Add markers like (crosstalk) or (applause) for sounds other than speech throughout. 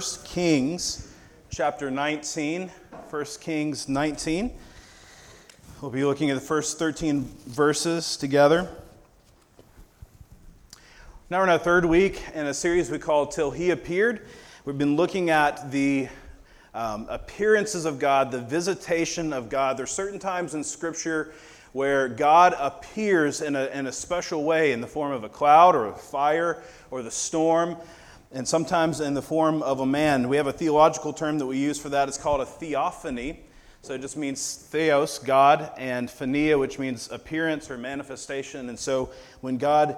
1 Kings chapter 19. 1 Kings 19. We'll be looking at the first 13 verses together. Now we're in our third week in a series we call Till He Appeared. We've been looking at the um, appearances of God, the visitation of God. There's certain times in Scripture where God appears in a, in a special way in the form of a cloud or a fire or the storm and sometimes in the form of a man. We have a theological term that we use for that. It's called a theophany. So it just means theos, God, and phania, which means appearance or manifestation. And so when God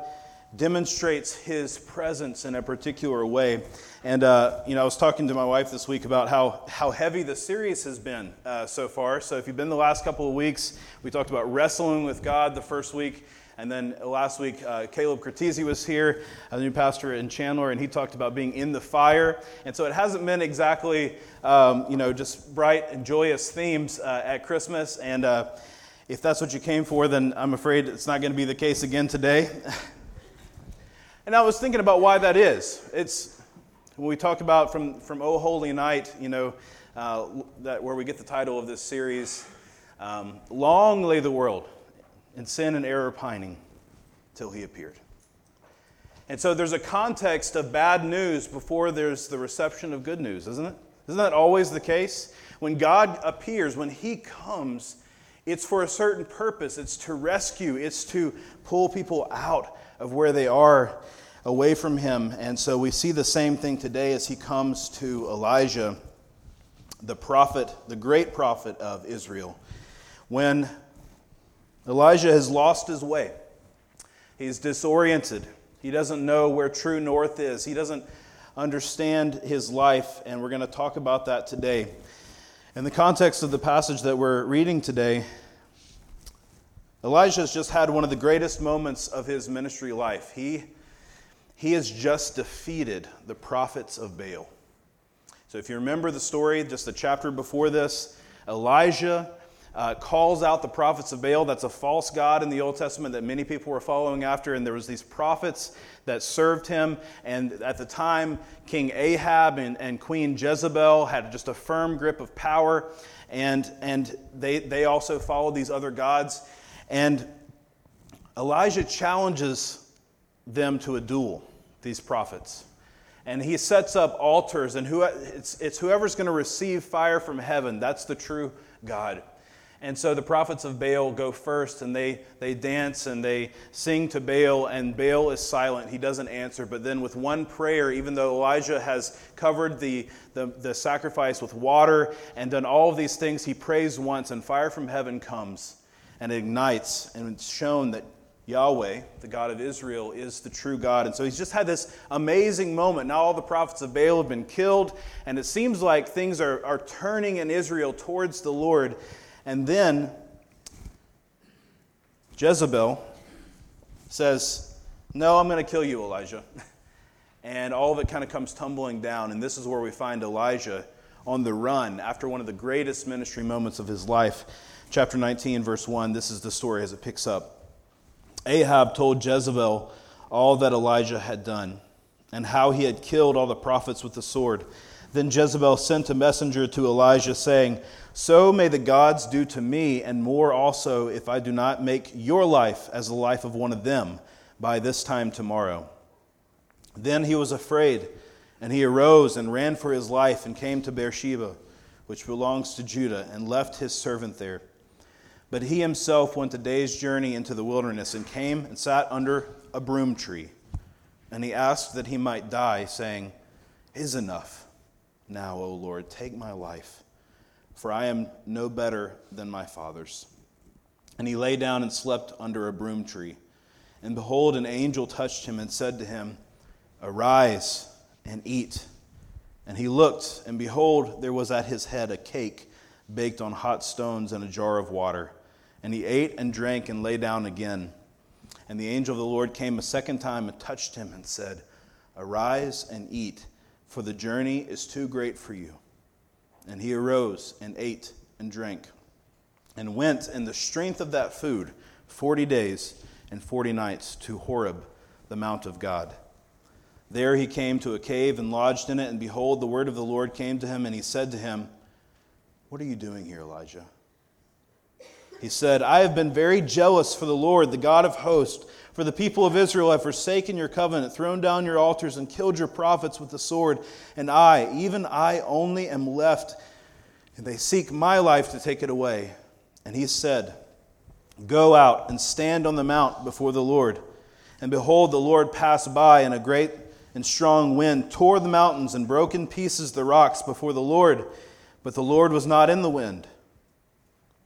demonstrates his presence in a particular way. And, uh, you know, I was talking to my wife this week about how, how heavy the series has been uh, so far. So if you've been the last couple of weeks, we talked about wrestling with God the first week. And then last week, uh, Caleb Cortese was here, a new pastor in Chandler, and he talked about being in the fire. And so it hasn't been exactly, um, you know, just bright and joyous themes uh, at Christmas. And uh, if that's what you came for, then I'm afraid it's not going to be the case again today. (laughs) and I was thinking about why that is. It's when we talk about from, from Oh Holy Night, you know, uh, that where we get the title of this series, um, Long Lay the World in sin and error pining till he appeared. And so there's a context of bad news before there's the reception of good news, isn't it? Isn't that always the case? When God appears, when he comes, it's for a certain purpose. It's to rescue, it's to pull people out of where they are away from him. And so we see the same thing today as he comes to Elijah, the prophet, the great prophet of Israel. When Elijah has lost his way. He's disoriented. He doesn't know where true north is. He doesn't understand his life, and we're going to talk about that today. In the context of the passage that we're reading today, Elijah has just had one of the greatest moments of his ministry life. He, he has just defeated the prophets of Baal. So, if you remember the story, just the chapter before this, Elijah uh, calls out the prophets of Baal. That's a false god in the Old Testament that many people were following after. And there was these prophets that served him. And at the time, King Ahab and, and Queen Jezebel had just a firm grip of power. And, and they, they also followed these other gods. And Elijah challenges them to a duel, these prophets. And he sets up altars, and who, it's, it's whoever's going to receive fire from heaven. That's the true God. And so the prophets of Baal go first and they, they dance and they sing to Baal, and Baal is silent. He doesn't answer. But then, with one prayer, even though Elijah has covered the, the, the sacrifice with water and done all of these things, he prays once, and fire from heaven comes and ignites, and it's shown that Yahweh, the God of Israel, is the true God. And so he's just had this amazing moment. Now all the prophets of Baal have been killed, and it seems like things are, are turning in Israel towards the Lord. And then Jezebel says, No, I'm going to kill you, Elijah. (laughs) And all of it kind of comes tumbling down. And this is where we find Elijah on the run after one of the greatest ministry moments of his life. Chapter 19, verse 1, this is the story as it picks up. Ahab told Jezebel all that Elijah had done and how he had killed all the prophets with the sword. Then Jezebel sent a messenger to Elijah, saying, so may the gods do to me, and more also, if I do not make your life as the life of one of them by this time tomorrow. Then he was afraid, and he arose and ran for his life and came to Beersheba, which belongs to Judah, and left his servant there. But he himself went a day's journey into the wilderness and came and sat under a broom tree. And he asked that he might die, saying, Is enough. Now, O Lord, take my life for I am no better than my fathers. And he lay down and slept under a broom tree. And behold, an angel touched him and said to him, Arise and eat. And he looked, and behold, there was at his head a cake baked on hot stones and a jar of water. And he ate and drank and lay down again. And the angel of the Lord came a second time and touched him and said, Arise and eat, for the journey is too great for you. And he arose and ate and drank and went in the strength of that food 40 days and 40 nights to Horeb, the mount of God. There he came to a cave and lodged in it, and behold, the word of the Lord came to him, and he said to him, What are you doing here, Elijah? He said, I have been very jealous for the Lord, the God of hosts. For the people of Israel have forsaken your covenant, thrown down your altars, and killed your prophets with the sword. And I, even I only, am left, and they seek my life to take it away. And he said, Go out and stand on the mount before the Lord. And behold, the Lord passed by, and a great and strong wind tore the mountains and broke in pieces the rocks before the Lord. But the Lord was not in the wind.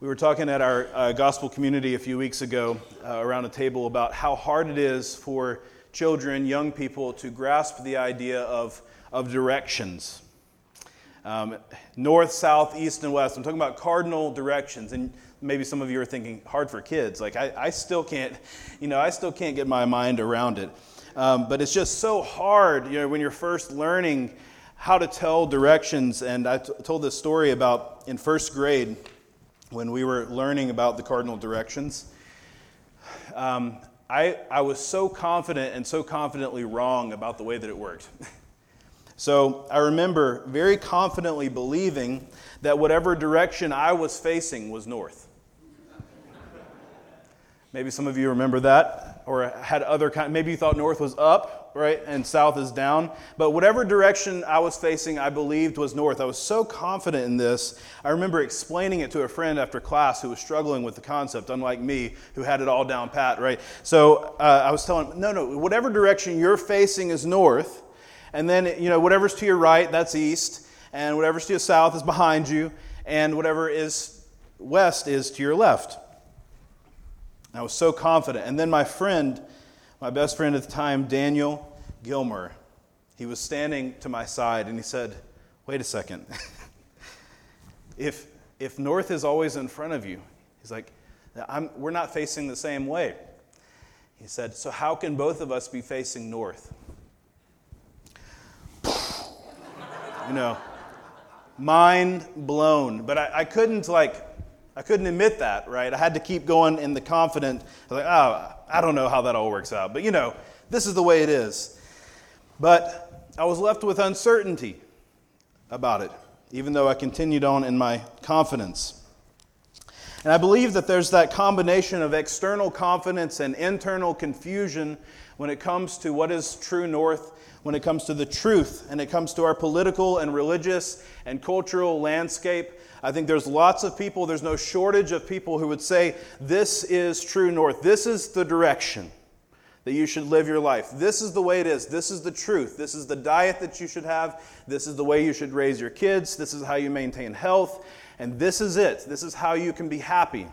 We were talking at our uh, gospel community a few weeks ago uh, around a table about how hard it is for children, young people, to grasp the idea of, of directions. Um, north, south, east, and west. I'm talking about cardinal directions. And maybe some of you are thinking, hard for kids. Like, I, I still can't, you know, I still can't get my mind around it. Um, but it's just so hard, you know, when you're first learning how to tell directions. And I t- told this story about in first grade when we were learning about the cardinal directions. Um, I, I was so confident and so confidently wrong about the way that it worked. (laughs) so I remember very confidently believing that whatever direction I was facing was north. (laughs) Maybe some of you remember that or had other kind maybe you thought north was up, right? And south is down. But whatever direction I was facing, I believed was north. I was so confident in this. I remember explaining it to a friend after class who was struggling with the concept, unlike me, who had it all down pat, right? So uh, I was telling him, no, no, whatever direction you're facing is north. And then, you know, whatever's to your right, that's east. And whatever's to your south is behind you. And whatever is west is to your left. I was so confident. And then my friend, my best friend at the time, Daniel Gilmer, he was standing to my side and he said, Wait a second. (laughs) if, if north is always in front of you, he's like, we're not facing the same way. He said, So how can both of us be facing north? (sighs) you know, mind blown. But I, I couldn't, like, I couldn't admit that, right? I had to keep going in the confident, like, oh, I don't know how that all works out. But you know, this is the way it is. But I was left with uncertainty about it, even though I continued on in my confidence. And I believe that there's that combination of external confidence and internal confusion when it comes to what is true north, when it comes to the truth, and it comes to our political and religious and cultural landscape I think there's lots of people, there's no shortage of people who would say, This is true north. This is the direction that you should live your life. This is the way it is. This is the truth. This is the diet that you should have. This is the way you should raise your kids. This is how you maintain health. And this is it. This is how you can be happy.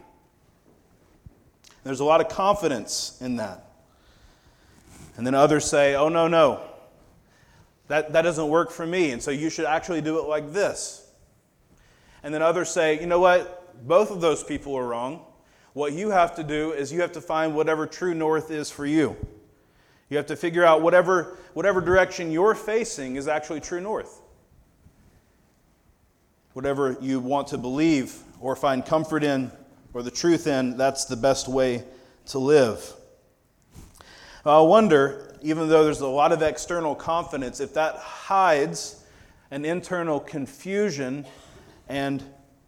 There's a lot of confidence in that. And then others say, oh, no, no. That, that doesn't work for me. And so you should actually do it like this. And then others say, you know what? Both of those people are wrong. What you have to do is you have to find whatever true north is for you. You have to figure out whatever, whatever direction you're facing is actually true north. Whatever you want to believe or find comfort in or the truth in, that's the best way to live. I wonder, even though there's a lot of external confidence, if that hides an internal confusion and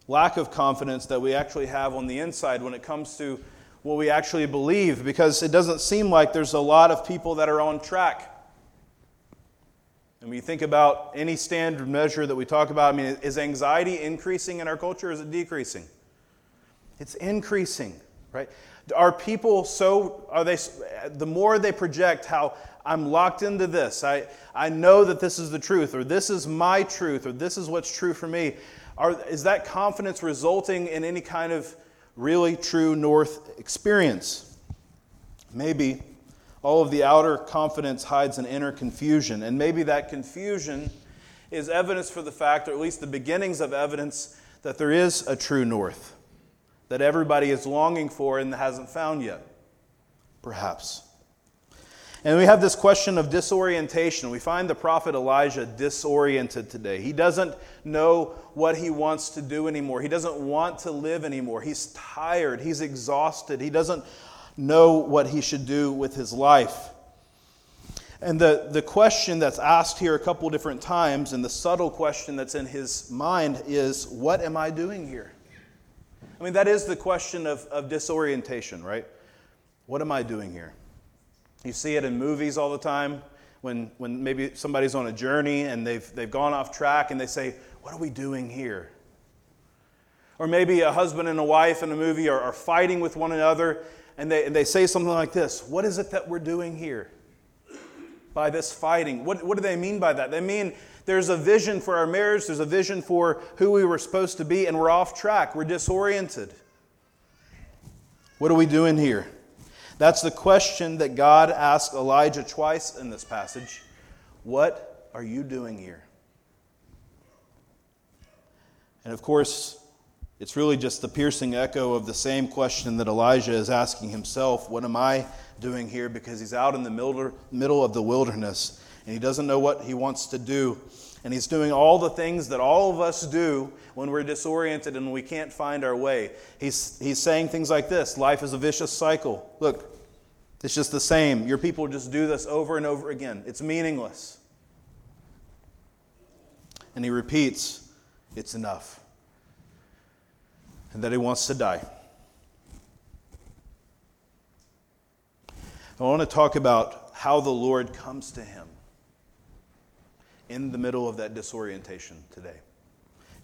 lack of confidence that we actually have on the inside when it comes to what we actually believe because it doesn't seem like there's a lot of people that are on track. And when you think about any standard measure that we talk about, I mean, is anxiety increasing in our culture or is it decreasing? It's increasing, right? Are people so, are they, the more they project how I'm locked into this, I, I know that this is the truth, or this is my truth, or this is what's true for me, are, is that confidence resulting in any kind of really true North experience? Maybe All of the outer confidence hides an inner confusion. And maybe that confusion is evidence for the fact, or at least the beginnings of evidence, that there is a true north that everybody is longing for and hasn't found yet. Perhaps. And we have this question of disorientation. We find the prophet Elijah disoriented today. He doesn't know what he wants to do anymore. He doesn't want to live anymore. He's tired. He's exhausted. He doesn't know what he should do with his life. And the, the question that's asked here a couple different times, and the subtle question that's in his mind is, What am I doing here? I mean, that is the question of, of disorientation, right? What am I doing here? You see it in movies all the time when, when maybe somebody's on a journey and they've, they've gone off track and they say, What are we doing here? Or maybe a husband and a wife in a movie are, are fighting with one another and they, and they say something like this What is it that we're doing here by this fighting? What, what do they mean by that? They mean there's a vision for our marriage, there's a vision for who we were supposed to be, and we're off track, we're disoriented. What are we doing here? That's the question that God asked Elijah twice in this passage. What are you doing here? And of course, it's really just the piercing echo of the same question that Elijah is asking himself What am I doing here? Because he's out in the middle of the wilderness and he doesn't know what he wants to do. And he's doing all the things that all of us do when we're disoriented and we can't find our way. He's, he's saying things like this Life is a vicious cycle. Look, it's just the same. Your people just do this over and over again. It's meaningless. And he repeats, It's enough. And that he wants to die. I want to talk about how the Lord comes to him in the middle of that disorientation today.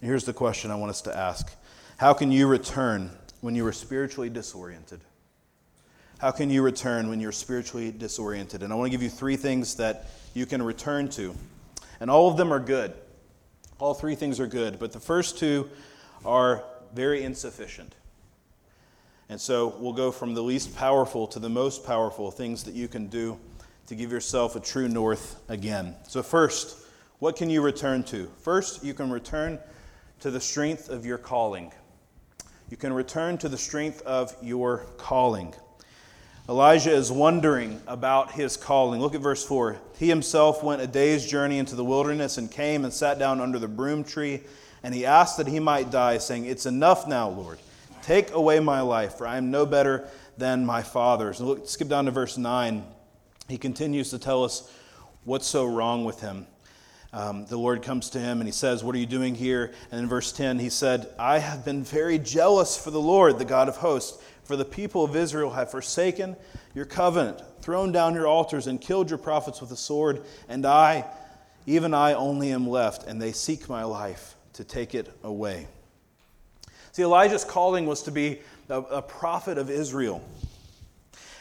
And here's the question I want us to ask How can you return when you are spiritually disoriented? How can you return when you're spiritually disoriented? And I want to give you three things that you can return to. And all of them are good. All three things are good. But the first two are very insufficient. And so we'll go from the least powerful to the most powerful things that you can do to give yourself a true north again. So, first, what can you return to? First, you can return to the strength of your calling. You can return to the strength of your calling. Elijah is wondering about his calling. Look at verse 4. He himself went a day's journey into the wilderness and came and sat down under the broom tree, and he asked that he might die, saying, It's enough now, Lord. Take away my life, for I am no better than my fathers. And look, skip down to verse 9. He continues to tell us what's so wrong with him. Um, the Lord comes to him and he says, What are you doing here? And in verse 10, he said, I have been very jealous for the Lord, the God of hosts, for the people of Israel have forsaken your covenant, thrown down your altars, and killed your prophets with the sword. And I, even I only am left, and they seek my life to take it away. See, Elijah's calling was to be a, a prophet of Israel.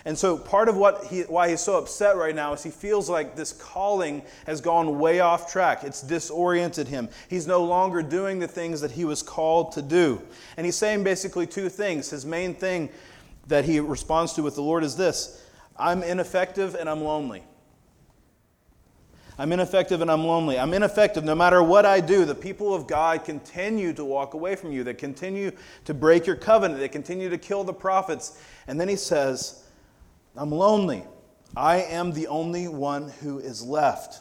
And so, part of what he, why he's so upset right now is he feels like this calling has gone way off track. It's disoriented him. He's no longer doing the things that he was called to do. And he's saying basically two things. His main thing that he responds to with the Lord is this I'm ineffective and I'm lonely. I'm ineffective and I'm lonely. I'm ineffective no matter what I do. The people of God continue to walk away from you. They continue to break your covenant. They continue to kill the prophets. And then he says, I'm lonely. I am the only one who is left.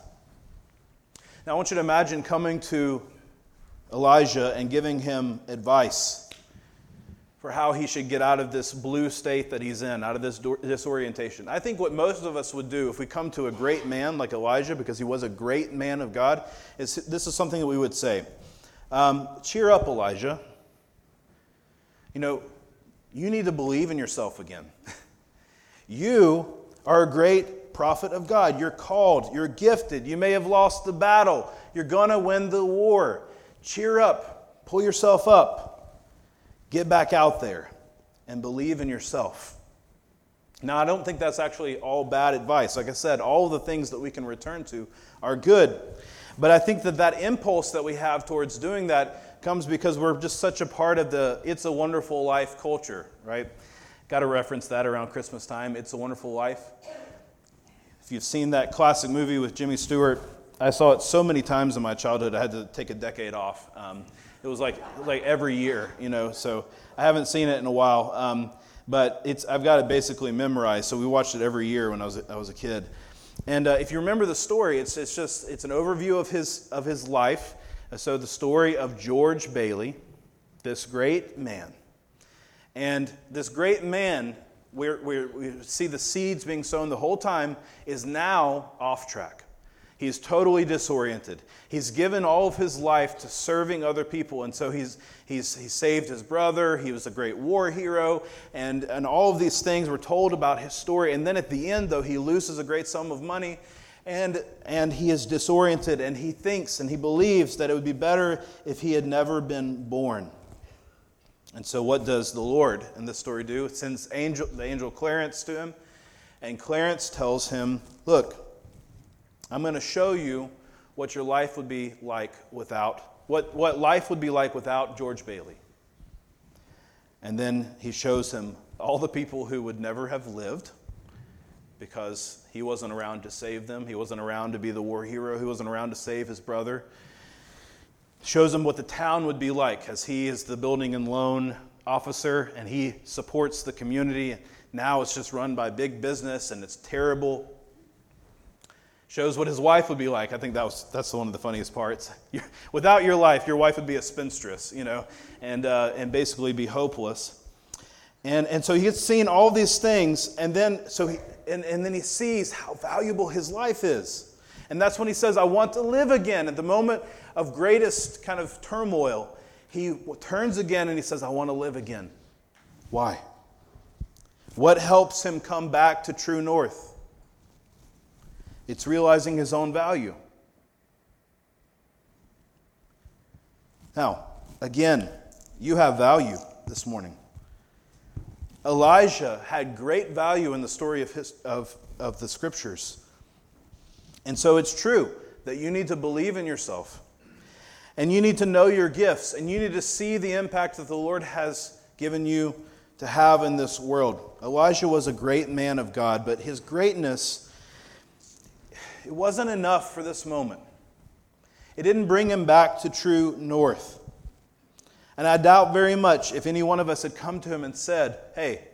Now, I want you to imagine coming to Elijah and giving him advice for how he should get out of this blue state that he's in, out of this disorientation. I think what most of us would do if we come to a great man like Elijah, because he was a great man of God, is this is something that we would say um, Cheer up, Elijah. You know, you need to believe in yourself again. (laughs) You are a great prophet of God. You're called, you're gifted. You may have lost the battle, you're going to win the war. Cheer up, pull yourself up, get back out there, and believe in yourself. Now, I don't think that's actually all bad advice. Like I said, all the things that we can return to are good. But I think that that impulse that we have towards doing that comes because we're just such a part of the it's a wonderful life culture, right? Got to reference that around Christmas time. It's a Wonderful Life. If you've seen that classic movie with Jimmy Stewart, I saw it so many times in my childhood, I had to take a decade off. Um, it was like, like every year, you know, so I haven't seen it in a while. Um, but it's, I've got it basically memorized, so we watched it every year when I was, I was a kid. And uh, if you remember the story, it's, it's just it's an overview of his, of his life. So the story of George Bailey, this great man. And this great man, we we see the seeds being sown the whole time, is now off track. He's totally disoriented. He's given all of his life to serving other people. And so he's, he's, he saved his brother. He was a great war hero. And, and all of these things were told about his story. And then at the end, though, he loses a great sum of money. And, and he is disoriented. And he thinks and he believes that it would be better if he had never been born. And so, what does the Lord in this story do? It sends angel, the angel Clarence to him. And Clarence tells him, Look, I'm going to show you what your life would be like without, what, what life would be like without George Bailey. And then he shows him all the people who would never have lived because he wasn't around to save them. He wasn't around to be the war hero. He wasn't around to save his brother. Shows him what the town would be like as he is the building and loan officer and he supports the community. Now it's just run by big business and it's terrible shows what his wife would be like. I think that was, that's one of the funniest parts. Without your life, your wife would be a spinstress, you know, and, uh, and basically be hopeless. And, and so he gets seen all these things, and then, so he, and, and then he sees how valuable his life is. And that's when he says, I want to live again. At the moment of greatest kind of turmoil, he turns again and he says, I want to live again. Why? What helps him come back to true north? It's realizing his own value. Now, again, you have value this morning. Elijah had great value in the story of, his, of, of the scriptures. And so it's true that you need to believe in yourself. And you need to know your gifts. And you need to see the impact that the Lord has given you to have in this world. Elijah was a great man of God, but his greatness it wasn't enough for this moment. It didn't bring him back to true north. And I doubt very much if any one of us had come to him and said, Hey,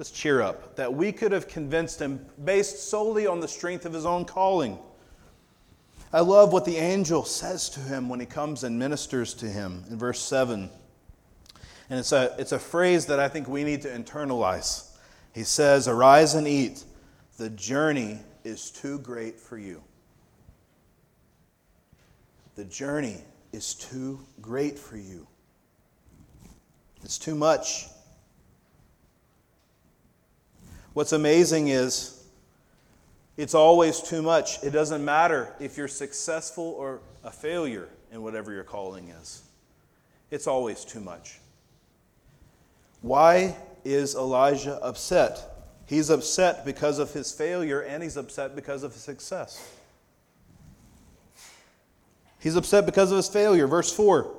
just cheer up, that we could have convinced him based solely on the strength of his own calling. I love what the angel says to him when he comes and ministers to him in verse 7. And it's a, it's a phrase that I think we need to internalize. He says, Arise and eat. The journey is too great for you. The journey is too great for you. It's too much. What's amazing is it's always too much. It doesn't matter if you're successful or a failure in whatever your calling is, it's always too much. Why is Elijah upset? He's upset because of his failure and he's upset because of his success. He's upset because of his failure. Verse 4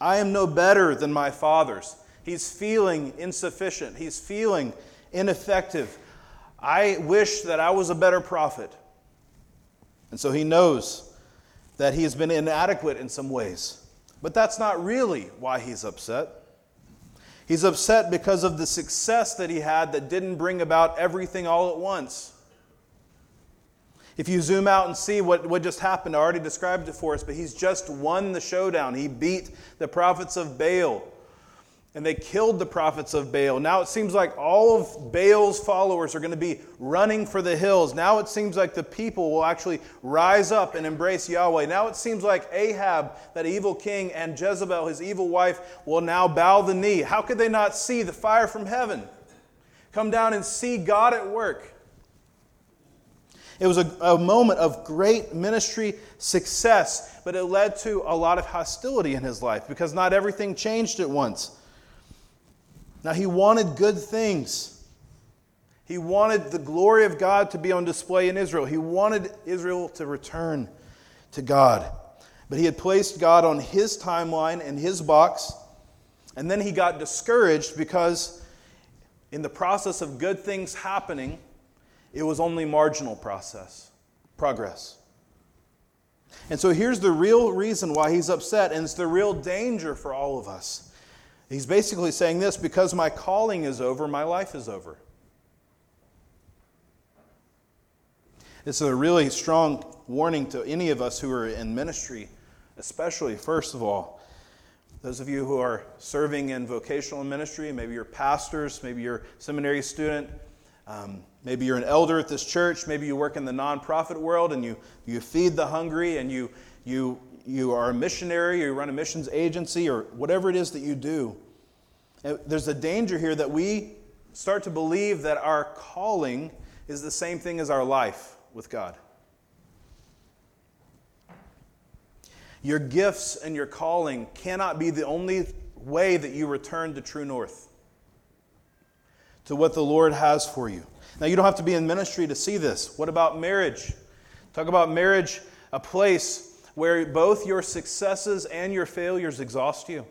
I am no better than my fathers. He's feeling insufficient, he's feeling ineffective. I wish that I was a better prophet. And so he knows that he has been inadequate in some ways. But that's not really why he's upset. He's upset because of the success that he had that didn't bring about everything all at once. If you zoom out and see what, what just happened, I already described it for us, but he's just won the showdown. He beat the prophets of Baal and they killed the prophets of Baal. Now it seems like all of Baal's followers are going to be running for the hills. Now it seems like the people will actually rise up and embrace Yahweh. Now it seems like Ahab, that evil king, and Jezebel, his evil wife, will now bow the knee. How could they not see the fire from heaven? Come down and see God at work. It was a, a moment of great ministry success, but it led to a lot of hostility in his life because not everything changed at once. Now, he wanted good things. He wanted the glory of God to be on display in Israel. He wanted Israel to return to God. But he had placed God on his timeline and his box. And then he got discouraged because, in the process of good things happening, it was only marginal process, progress. And so here's the real reason why he's upset, and it's the real danger for all of us. He's basically saying this because my calling is over, my life is over. It's a really strong warning to any of us who are in ministry, especially, first of all, those of you who are serving in vocational ministry, maybe you're pastors, maybe you're seminary student, um, maybe you're an elder at this church, maybe you work in the nonprofit world and you, you feed the hungry and you, you, you are a missionary or you run a missions agency or whatever it is that you do. Eh, there's a danger here that we start to believe that our calling is the same thing as our life with God. Your gifts and your calling cannot be the only way that you return to true north, to what the Lord has for you. Now, you don't have to be in ministry to see this. What about marriage? Talk about marriage, a place where both your successes and your failures exhaust you.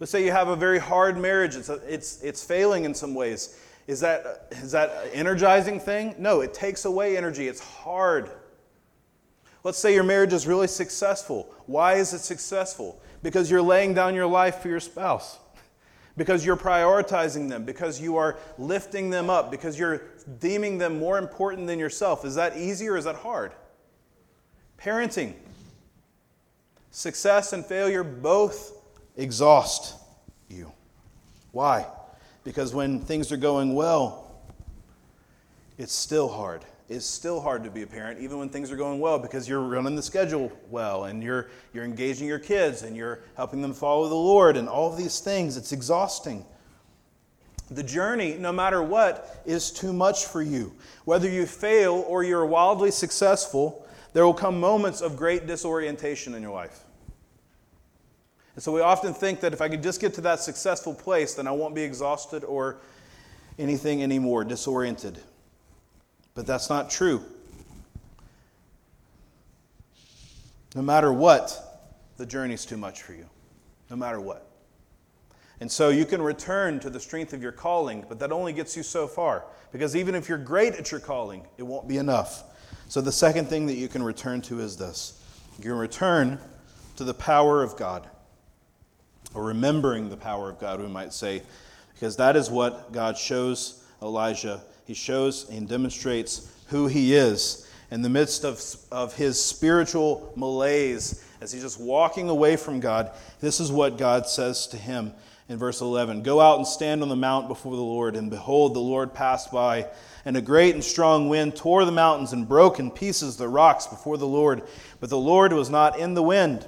Let's say you have a very hard marriage, it's, it's, it's failing in some ways. Is that, is that an energizing thing? No, it takes away energy. It's hard. Let's say your marriage is really successful. Why is it successful? Because you're laying down your life for your spouse. Because you're prioritizing them, because you are lifting them up, because you're deeming them more important than yourself. Is that easy or is that hard? Parenting. Success and failure both exhaust you. Why? Because when things are going well, it's still hard. It's still hard to be a parent, even when things are going well, because you're running the schedule well and you're, you're engaging your kids and you're helping them follow the Lord and all of these things. It's exhausting. The journey, no matter what, is too much for you. Whether you fail or you're wildly successful, there will come moments of great disorientation in your life. And so we often think that if I could just get to that successful place, then I won't be exhausted or anything anymore, disoriented. But that's not true. No matter what, the journey's too much for you. No matter what. And so you can return to the strength of your calling, but that only gets you so far. Because even if you're great at your calling, it won't be enough. So the second thing that you can return to is this you can return to the power of God or remembering the power of God, we might say, because that is what God shows Elijah. He shows and demonstrates who he is in the midst of, of his spiritual malaise as he's just walking away from God. This is what God says to him in verse 11 Go out and stand on the mount before the Lord, and behold, the Lord passed by. And a great and strong wind tore the mountains and broke in pieces the rocks before the Lord. But the Lord was not in the wind.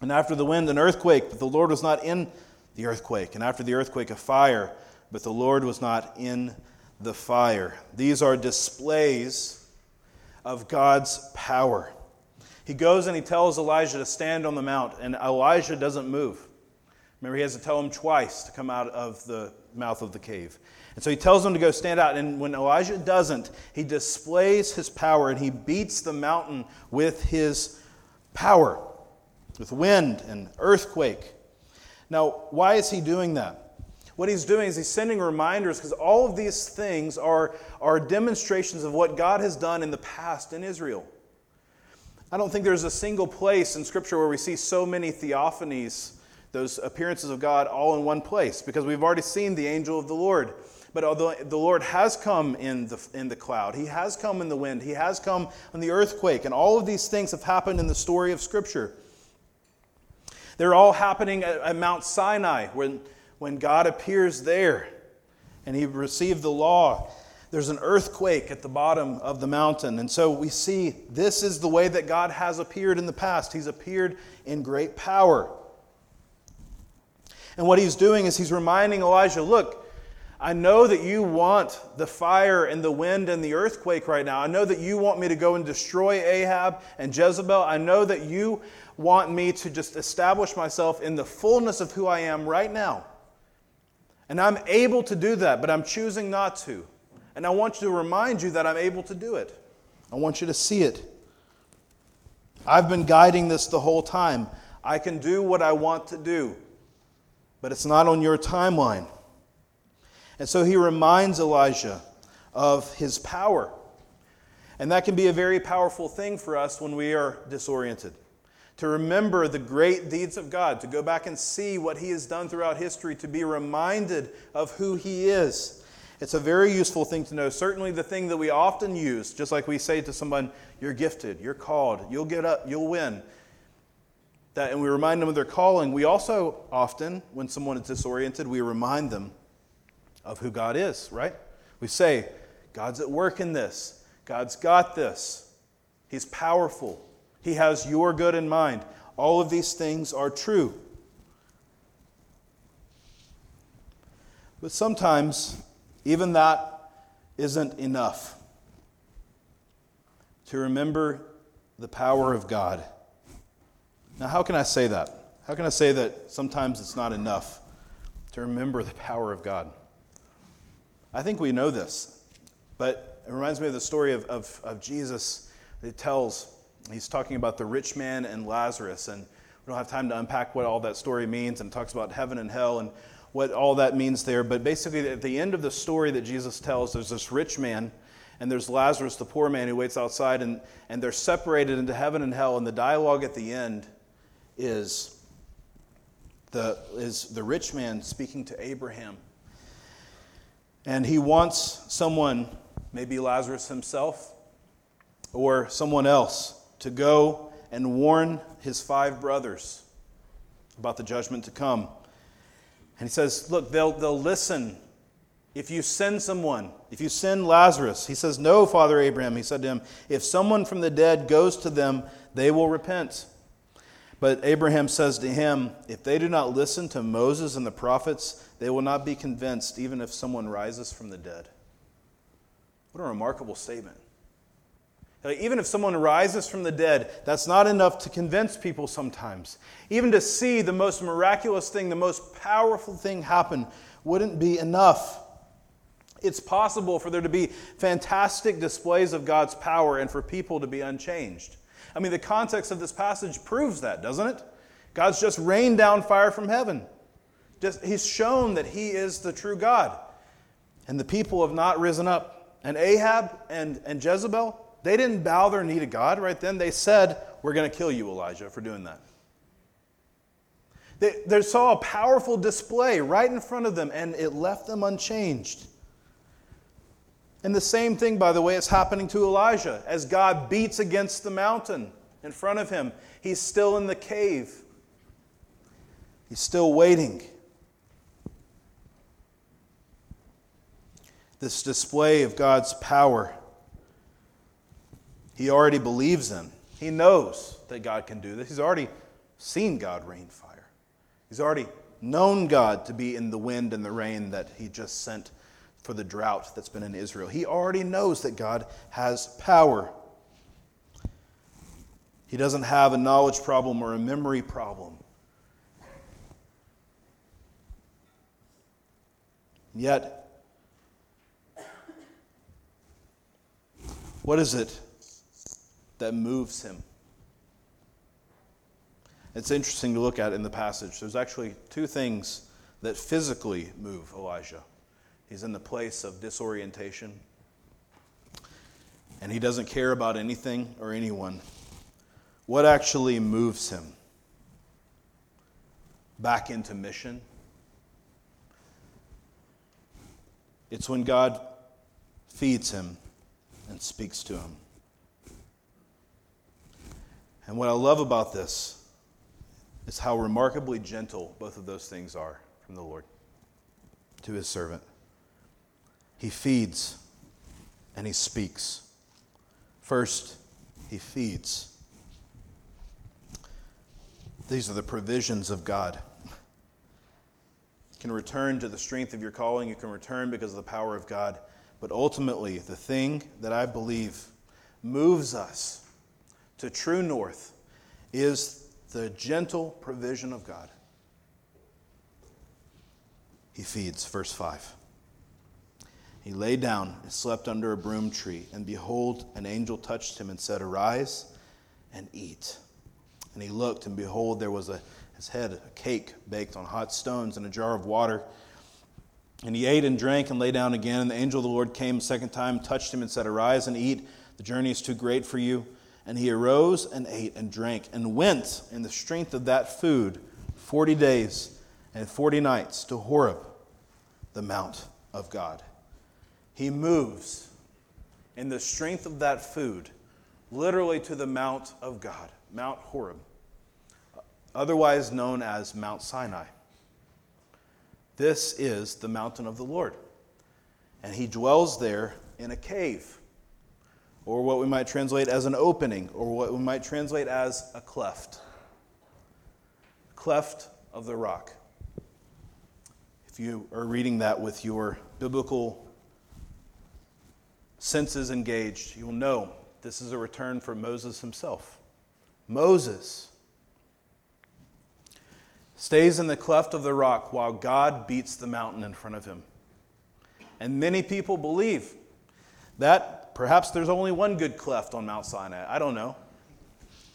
And after the wind, an earthquake, but the Lord was not in the earthquake. And after the earthquake, a fire, but the Lord was not in the fire. These are displays of God's power. He goes and he tells Elijah to stand on the mount, and Elijah doesn't move. Remember, he has to tell him twice to come out of the mouth of the cave. And so he tells him to go stand out. And when Elijah doesn't, he displays his power and he beats the mountain with his power with wind and earthquake. Now, why is he doing that? What he's doing is he's sending reminders because all of these things are, are demonstrations of what God has done in the past in Israel. I don't think there's a single place in Scripture where we see so many theophanies, those appearances of God, all in one place, because we've already seen the angel of the Lord. But although the Lord has come in the, in the cloud, He has come in the wind, He has come in the earthquake, and all of these things have happened in the story of Scripture. They're all happening at, at Mount Sinai when, when God appears there and he received the law. There's an earthquake at the bottom of the mountain. And so we see this is the way that God has appeared in the past. He's appeared in great power. And what he's doing is he's reminding Elijah look, I know that you want the fire and the wind and the earthquake right now. I know that you want me to go and destroy Ahab and Jezebel. I know that you want me to just establish myself in the fullness of who I am right now. And I'm able to do that, but I'm choosing not to. And I want you to remind you that I'm able to do it. I want you to see it. I've been guiding this the whole time. I can do what I want to do, but it's not on your timeline. And so he reminds Elijah of his power. And that can be a very powerful thing for us when we are disoriented. To remember the great deeds of God, to go back and see what He has done throughout history, to be reminded of who He is. It's a very useful thing to know. Certainly, the thing that we often use, just like we say to someone, You're gifted, you're called, you'll get up, you'll win. That, and we remind them of their calling. We also often, when someone is disoriented, we remind them of who God is, right? We say, God's at work in this. God's got this. He's powerful. He has your good in mind. All of these things are true. But sometimes, even that isn't enough to remember the power of God. Now, how can I say that? How can I say that sometimes it's not enough to remember the power of God? I think we know this, but it reminds me of the story of, of, of Jesus It tells. He's talking about the rich man and Lazarus, and we don't have time to unpack what all that story means, and talks about heaven and hell and what all that means there. But basically, at the end of the story that Jesus tells, there's this rich man, and there's Lazarus, the poor man, who waits outside, and, and they're separated into heaven and hell. And the dialogue at the end is the, is the rich man speaking to Abraham. And he wants someone maybe Lazarus himself or someone else, to go and warn his five brothers about the judgment to come. And he says, Look, they'll, they'll listen if you send someone, if you send Lazarus. He says, No, Father Abraham, he said to him, if someone from the dead goes to them, they will repent. But Abraham says to him, If they do not listen to Moses and the prophets, they will not be convinced, even if someone rises from the dead. What a remarkable statement. Even if someone rises from the dead, that's not enough to convince people sometimes. Even to see the most miraculous thing, the most powerful thing happen, wouldn't be enough. It's possible for there to be fantastic displays of God's power and for people to be unchanged. I mean, the context of this passage proves that, doesn't it? God's just rained down fire from heaven. Just, he's shown that He is the true God. And the people have not risen up. And Ahab and, and Jezebel, they didn't bow their knee to God right then. They said, We're going to kill you, Elijah, for doing that. They, they saw a powerful display right in front of them, and it left them unchanged. And the same thing, by the way, is happening to Elijah. As God beats against the mountain in front of him, he's still in the cave, he's still waiting. this display of God's power. He already believes in. He knows that God can do this. He's already seen God rain fire. He's already known God to be in the wind and the rain that he just sent for the drought that's been in Israel. He already knows that God has power. He doesn't have a knowledge problem or a memory problem. Yet, What is it that moves him? It's interesting to look at in the passage. There's actually two things that physically move Elijah. He's in the place of disorientation, and he doesn't care about anything or anyone. What actually moves him back into mission? It's when God feeds him and speaks to him. And what I love about this is how remarkably gentle both of those things are from the Lord to his servant. He feeds and he speaks. First, he feeds. These are the provisions of God. You can return to the strength of your calling. You can return because of the power of God. But ultimately, the thing that I believe moves us to true north is the gentle provision of God. He feeds, verse 5. He lay down and slept under a broom tree, and behold, an angel touched him and said, Arise and eat. And he looked, and behold, there was a, his head, a cake baked on hot stones, and a jar of water. And he ate and drank and lay down again. And the angel of the Lord came a second time, touched him, and said, Arise and eat. The journey is too great for you. And he arose and ate and drank and went in the strength of that food 40 days and 40 nights to Horeb, the mount of God. He moves in the strength of that food, literally to the mount of God, Mount Horeb, otherwise known as Mount Sinai. This is the mountain of the Lord. And he dwells there in a cave, or what we might translate as an opening, or what we might translate as a cleft. Cleft of the rock. If you are reading that with your biblical senses engaged, you'll know this is a return for Moses himself. Moses stays in the cleft of the rock while God beats the mountain in front of him. And many people believe that perhaps there's only one good cleft on Mount Sinai. I don't know.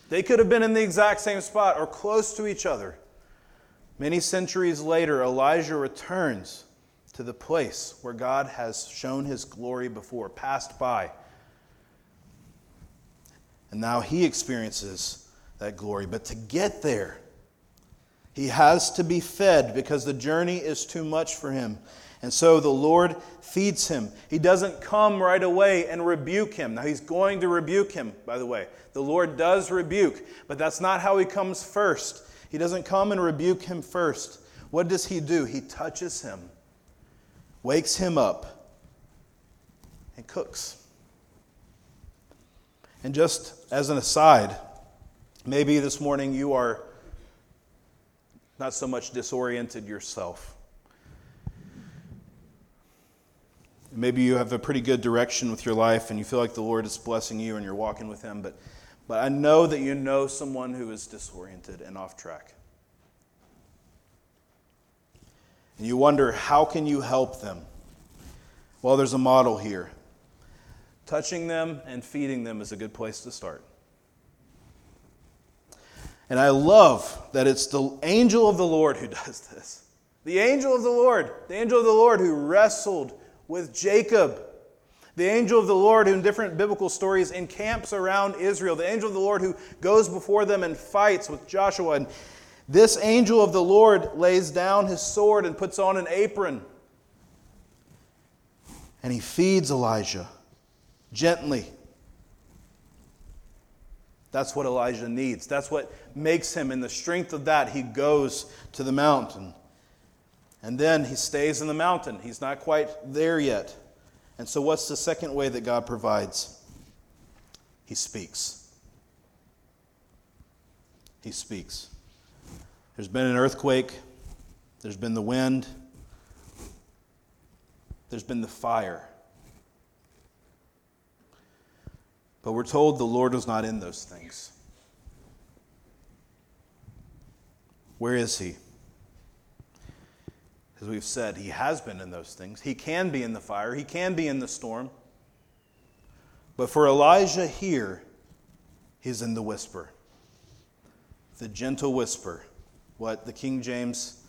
They could have been in the exact same spot or close to each other. Many centuries later, Elijah returns to the place where God has shown his glory before, passed by. And now he experiences that glory. But to get there, he has to be fed because the journey is too much for him. And so the Lord feeds him. He doesn't come right away and rebuke him. Now, he's going to rebuke him, by the way. The Lord does rebuke, but that's not how he comes first. He doesn't come and rebuke him first. What does he do? He touches him, wakes him up, and cooks. And just as an aside, maybe this morning you are not so much disoriented yourself. Maybe you have a pretty good direction with your life and you feel like the Lord is blessing you and you're walking with Him, but, but I know that you know someone who is disoriented and off track. And you wonder, how can you help them? Well, there's a model here. Touching them and feeding them is a good place to start. And I love that it's the angel of the Lord who (laughs) does this. The angel of the Lord, the angel of the Lord who wrestled with Jacob. The angel of the Lord, who in different biblical stories encamps around Israel. The angel of the Lord who goes before them and fights with Joshua. And this angel of the Lord lays down his sword and puts on an apron. And he feeds Elijah gently that's what Elijah needs. That's what makes him, in the strength of that, he goes to the mountain. And then he stays in the mountain. He's not quite there yet. And so, what's the second way that God provides? He speaks. He speaks. There's been an earthquake, there's been the wind, there's been the fire. But we're told the Lord was not in those things. Where is He? As we've said, He has been in those things. He can be in the fire, He can be in the storm. But for Elijah here, He's in the whisper, the gentle whisper, what the King James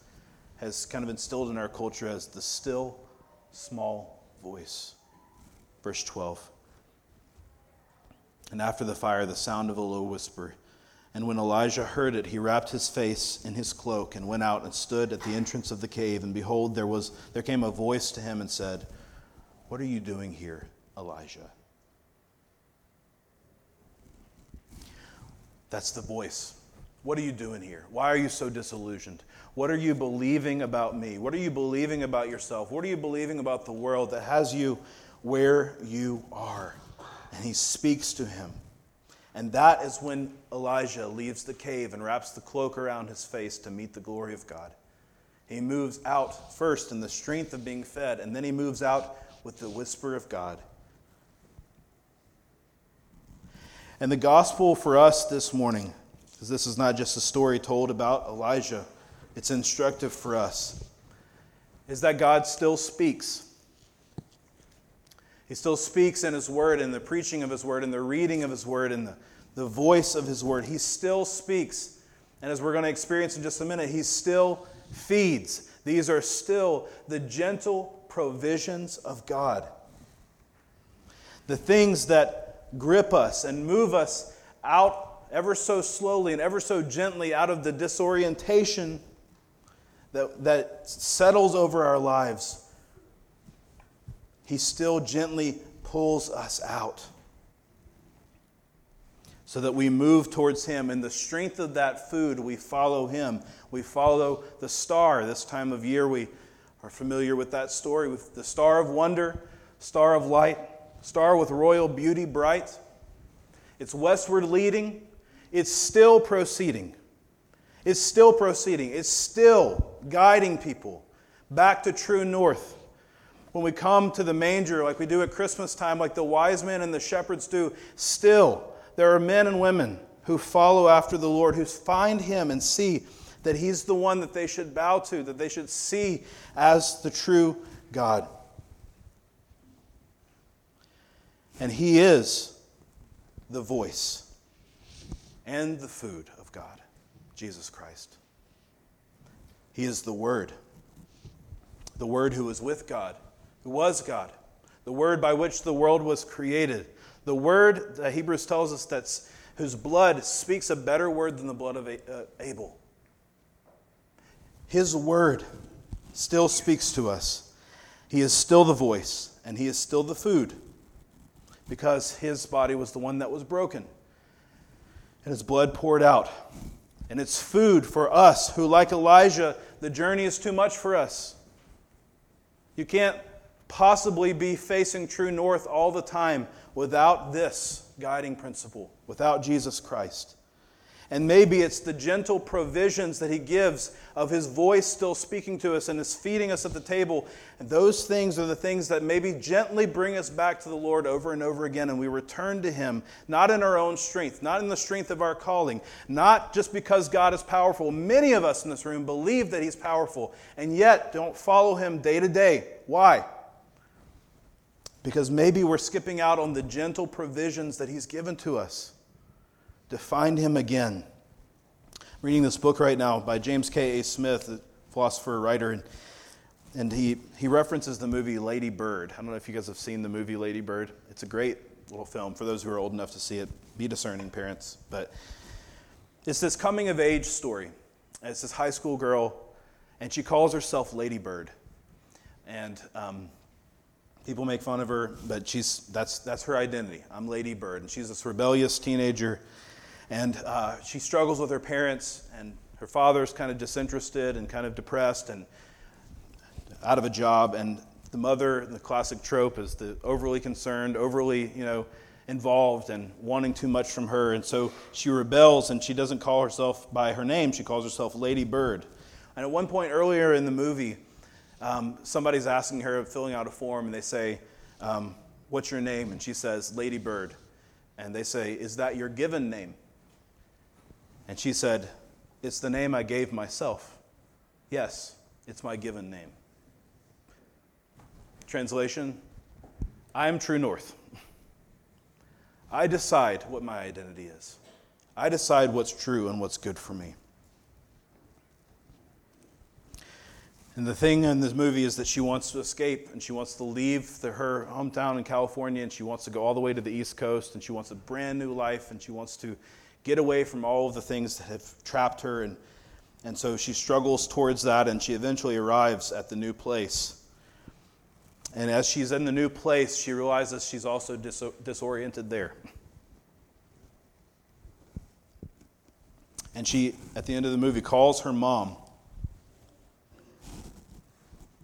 has kind of instilled in our culture as the still, small voice. Verse 12. And after the fire, the sound of a low whisper. And when Elijah heard it, he wrapped his face in his cloak and went out and stood at the entrance of the cave. And behold, there, was, there came a voice to him and said, What are you doing here, Elijah? That's the voice. What are you doing here? Why are you so disillusioned? What are you believing about me? What are you believing about yourself? What are you believing about the world that has you where you are? and he speaks to him. And that is when Elijah leaves the cave and wraps the cloak around his face to meet the glory of God. He moves out first in the strength of being fed, and then he moves out with the whisper of God. And the gospel for us this morning, because this is not just a story told about Elijah, it's instructive for us, is that God still speaks. He still speaks in His Word, in the preaching of His Word, in the reading of His Word, in the, the voice of His Word. He still speaks. And as we're going to experience in just a minute, He still feeds. These are still the gentle provisions of God. The things that grip us and move us out ever so slowly and ever so gently out of the disorientation that, that settles over our lives. He still gently pulls us out so that we move towards Him. In the strength of that food, we follow Him. We follow the star. This time of year, we are familiar with that story with the star of wonder, star of light, star with royal beauty bright. It's westward leading, it's still proceeding. It's still proceeding. It's still guiding people back to true north. When we come to the manger, like we do at Christmas time, like the wise men and the shepherds do, still there are men and women who follow after the Lord, who find him and see that he's the one that they should bow to, that they should see as the true God. And he is the voice and the food of God, Jesus Christ. He is the Word, the Word who was with God, who was God, the Word by which the world was created the word that Hebrews tells us that's whose blood speaks a better word than the blood of uh, Abel. His word still speaks to us. He is still the voice, and he is still the food, because his body was the one that was broken, and his blood poured out. And it's food for us who, like Elijah, the journey is too much for us. You can't possibly be facing true north all the time without this guiding principle, without Jesus Christ. And maybe it's the gentle provisions that He gives of His voice still speaking to us and is feeding us at the table. And those things are the things that maybe gently bring us back to the Lord over and over again. And we return to Him, not in our own strength, not in the strength of our calling, not just because God is powerful. Many of us in this room believe that He's powerful and yet don't follow Him day to day. Why? because maybe we're skipping out on the gentle provisions that He's given to us to find Him again. I'm reading this book right now by James K. A. Smith, a philosopher, writer, and, and he, he references the movie Lady Bird. I don't know if you guys have seen the movie Lady Bird. It's a great little film for those who are old enough to see it. Be discerning, parents. But it's this coming of age story. It's this high school girl, and she calls herself Lady Bird. And um, People make fun of her, but she's, that's, that's her identity. I'm Lady Bird. And she's this rebellious teenager. And uh, she struggles with her parents, and her father's kind of disinterested and kind of depressed and out of a job. And the mother, the classic trope, is the overly concerned, overly, you know, involved and wanting too much from her. And so she rebels and she doesn't call herself by her name, she calls herself Lady Bird. And at one point earlier in the movie, um, somebody's asking her, filling out a form, and they say, um, What's your name? And she says, Lady Bird. And they say, Is that your given name? And she said, It's the name I gave myself. Yes, it's my given name. Translation I am true north. I decide what my identity is. I decide what's true and what's good for me. And the thing in this movie is that she wants to escape and she wants to leave the, her hometown in California and she wants to go all the way to the East Coast and she wants a brand new life and she wants to get away from all of the things that have trapped her. And, and so she struggles towards that and she eventually arrives at the new place. And as she's in the new place, she realizes she's also dis- disoriented there. And she, at the end of the movie, calls her mom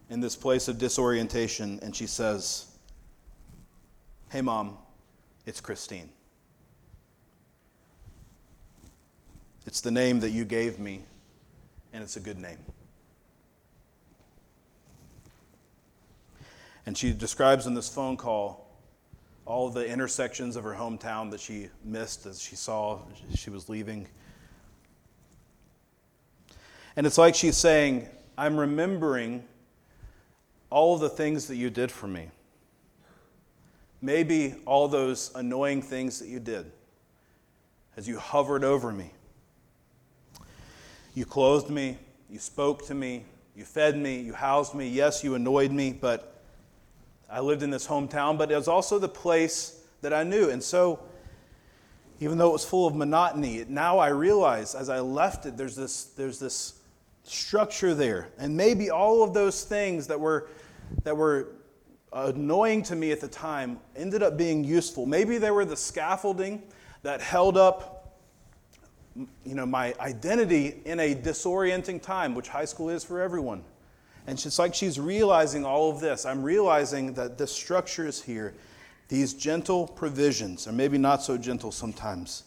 in this place of disorientation, and she says, Hey, mom, it's Christine. It's the name that you gave me, and it's a good name. And she describes in this phone call all the intersections of her hometown that she missed as she saw she was leaving. And it's like she's saying, I'm remembering all of the things that you did for me. Maybe all those annoying things that you did as you hovered over me. You clothed me, you spoke to me, You fed me, you housed me. Yes, you annoyed me, but I lived in this hometown, but it was also the place that I knew. And so, even though it was full of monotony, now I realize as I left it, there's this, there's this structure there. And maybe all of those things that were, that were annoying to me at the time ended up being useful. Maybe they were the scaffolding that held up you know, my identity in a disorienting time, which high school is for everyone. And it's like she's realizing all of this. I'm realizing that the structure is here, these gentle provisions, or maybe not so gentle sometimes.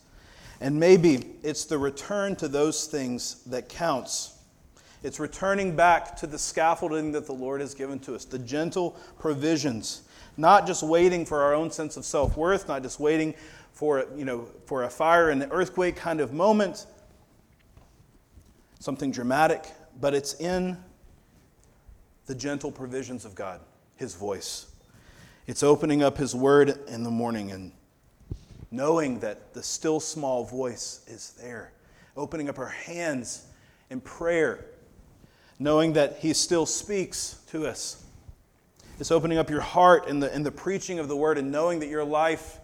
And maybe it's the return to those things that counts. It's returning back to the scaffolding that the Lord has given to us, the gentle provisions, not just waiting for our own sense of self worth, not just waiting for, you know, for a fire and earthquake kind of moment, something dramatic, but it's in the gentle provisions of God, His voice. It's opening up His word in the morning and knowing that the still small voice is there, opening up our hands in prayer, knowing that He still speaks to us. It's opening up your heart in the, in the preaching of the word and knowing that your life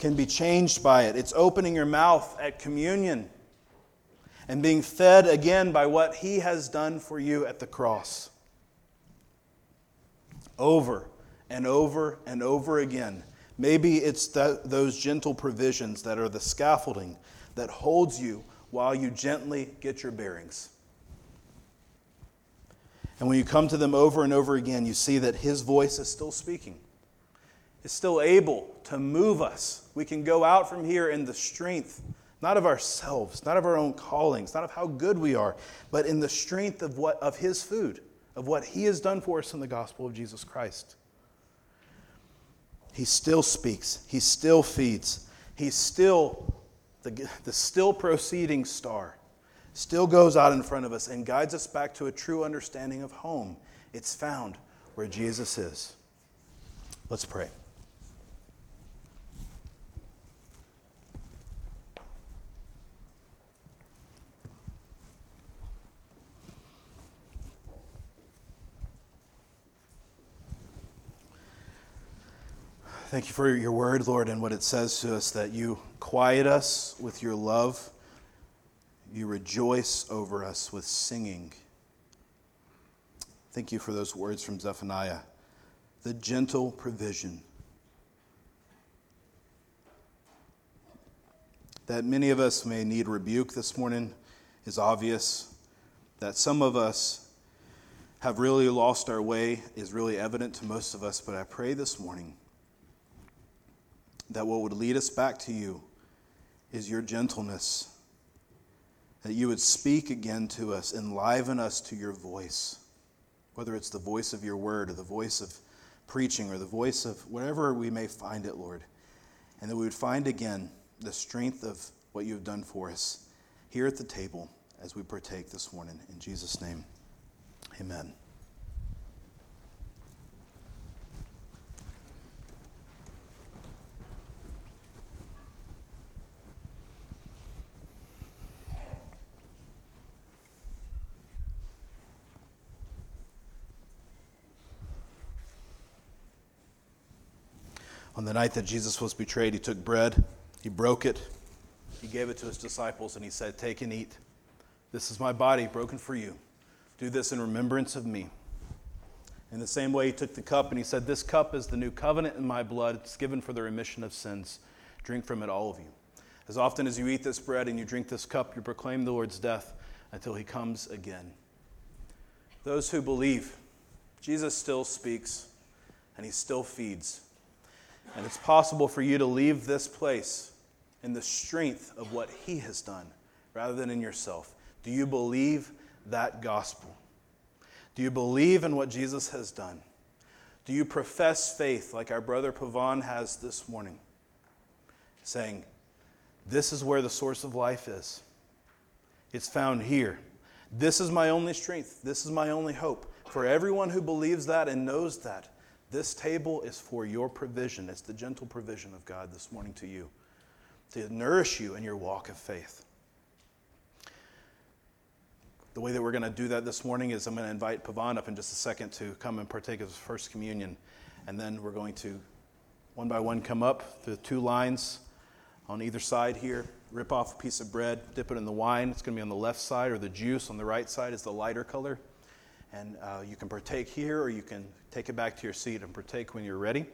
can be changed by it. It's opening your mouth at communion and being fed again by what He has done for you at the cross. Over and over and over again. Maybe it's those gentle provisions that are the scaffolding that holds you while you gently get your bearings. And when you come to them over and over again, you see that His voice is still speaking is still able to move us. We can go out from here in the strength, not of ourselves, not of our own callings, not of how good we are, but in the strength of what of his food, of what he has done for us in the gospel of Jesus Christ. He still speaks, he still feeds, he's still the, the still proceeding star, still goes out in front of us and guides us back to a true understanding of home. It's found where Jesus is. Let's pray. Thank you for your word, Lord, and what it says to us that you quiet us with your love. You rejoice over us with singing. Thank you for those words from Zephaniah. The gentle provision. That many of us may need rebuke this morning is obvious. That some of us have really lost our way is really evident to most of us, but I pray this morning that what would lead us back to you is your gentleness. That you would speak again to us, enliven us to your voice, whether it's the voice of your word or the voice of preaching or the voice of wherever we may find it, Lord. And that we would find again the strength of what you've done for us here at the table as we partake this morning. In Jesus' name, amen. The night that Jesus was betrayed, he took bread, he broke it, he gave it to his disciples, and he said, Take and eat. This is my body broken for you. Do this in remembrance of me. In the same way, he took the cup and he said, This cup is the new covenant in my blood. It's given for the remission of sins. Drink from it, all of you. As often as you eat this bread and you drink this cup, you proclaim the Lord's death until he comes again. Those who believe, Jesus still speaks and he still feeds. And it's possible for you to leave this place in the strength of what He has done rather than in yourself. Do you believe that gospel? Do you believe in what Jesus has done? Do you profess faith like our brother Pavan has this morning, saying, This is where the source of life is? It's found here. This is my only strength. This is my only hope. For everyone who believes that and knows that, this table is for your provision. It's the gentle provision of God this morning to you to nourish you in your walk of faith. the way that we're going to do that this morning is I'm going to invite Pavan up in just a second to come and partake of his first communion. And then we're going to, one by one, come up the two lines on either side here, rip off a piece of bread, dip it in the wine. It's going to be on the left side, or the juice on the right side is the lighter color. And uh, you can partake here, or you can take it back to your seat and partake when you're ready.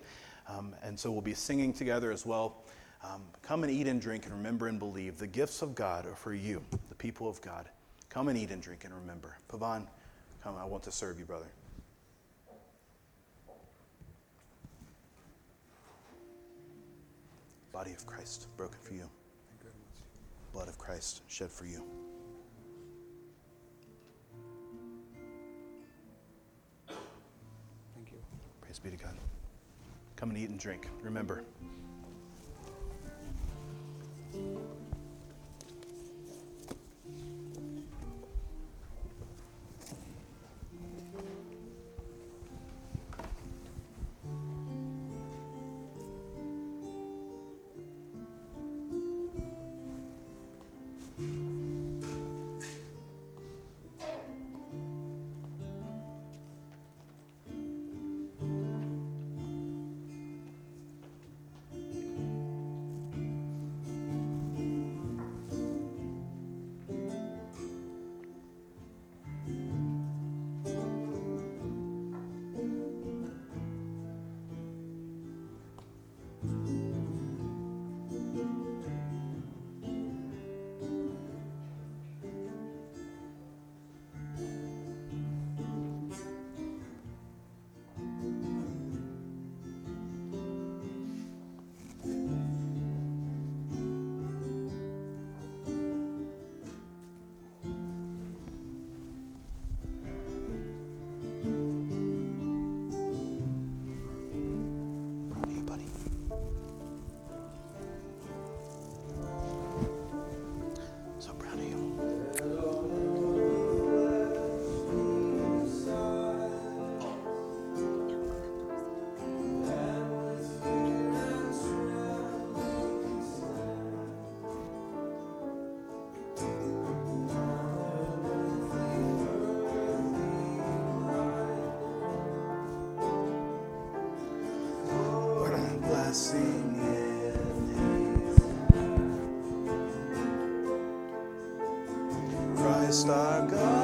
Um, and so we'll be singing together as well. Um, come and eat and drink and remember and believe. The gifts of God are for you, the people of God. Come and eat and drink and remember. Pavan, come. I want to serve you, brother. Body of Christ broken for you. Blood of Christ shed for you. Be to God. Come and eat and drink. Remember. Our God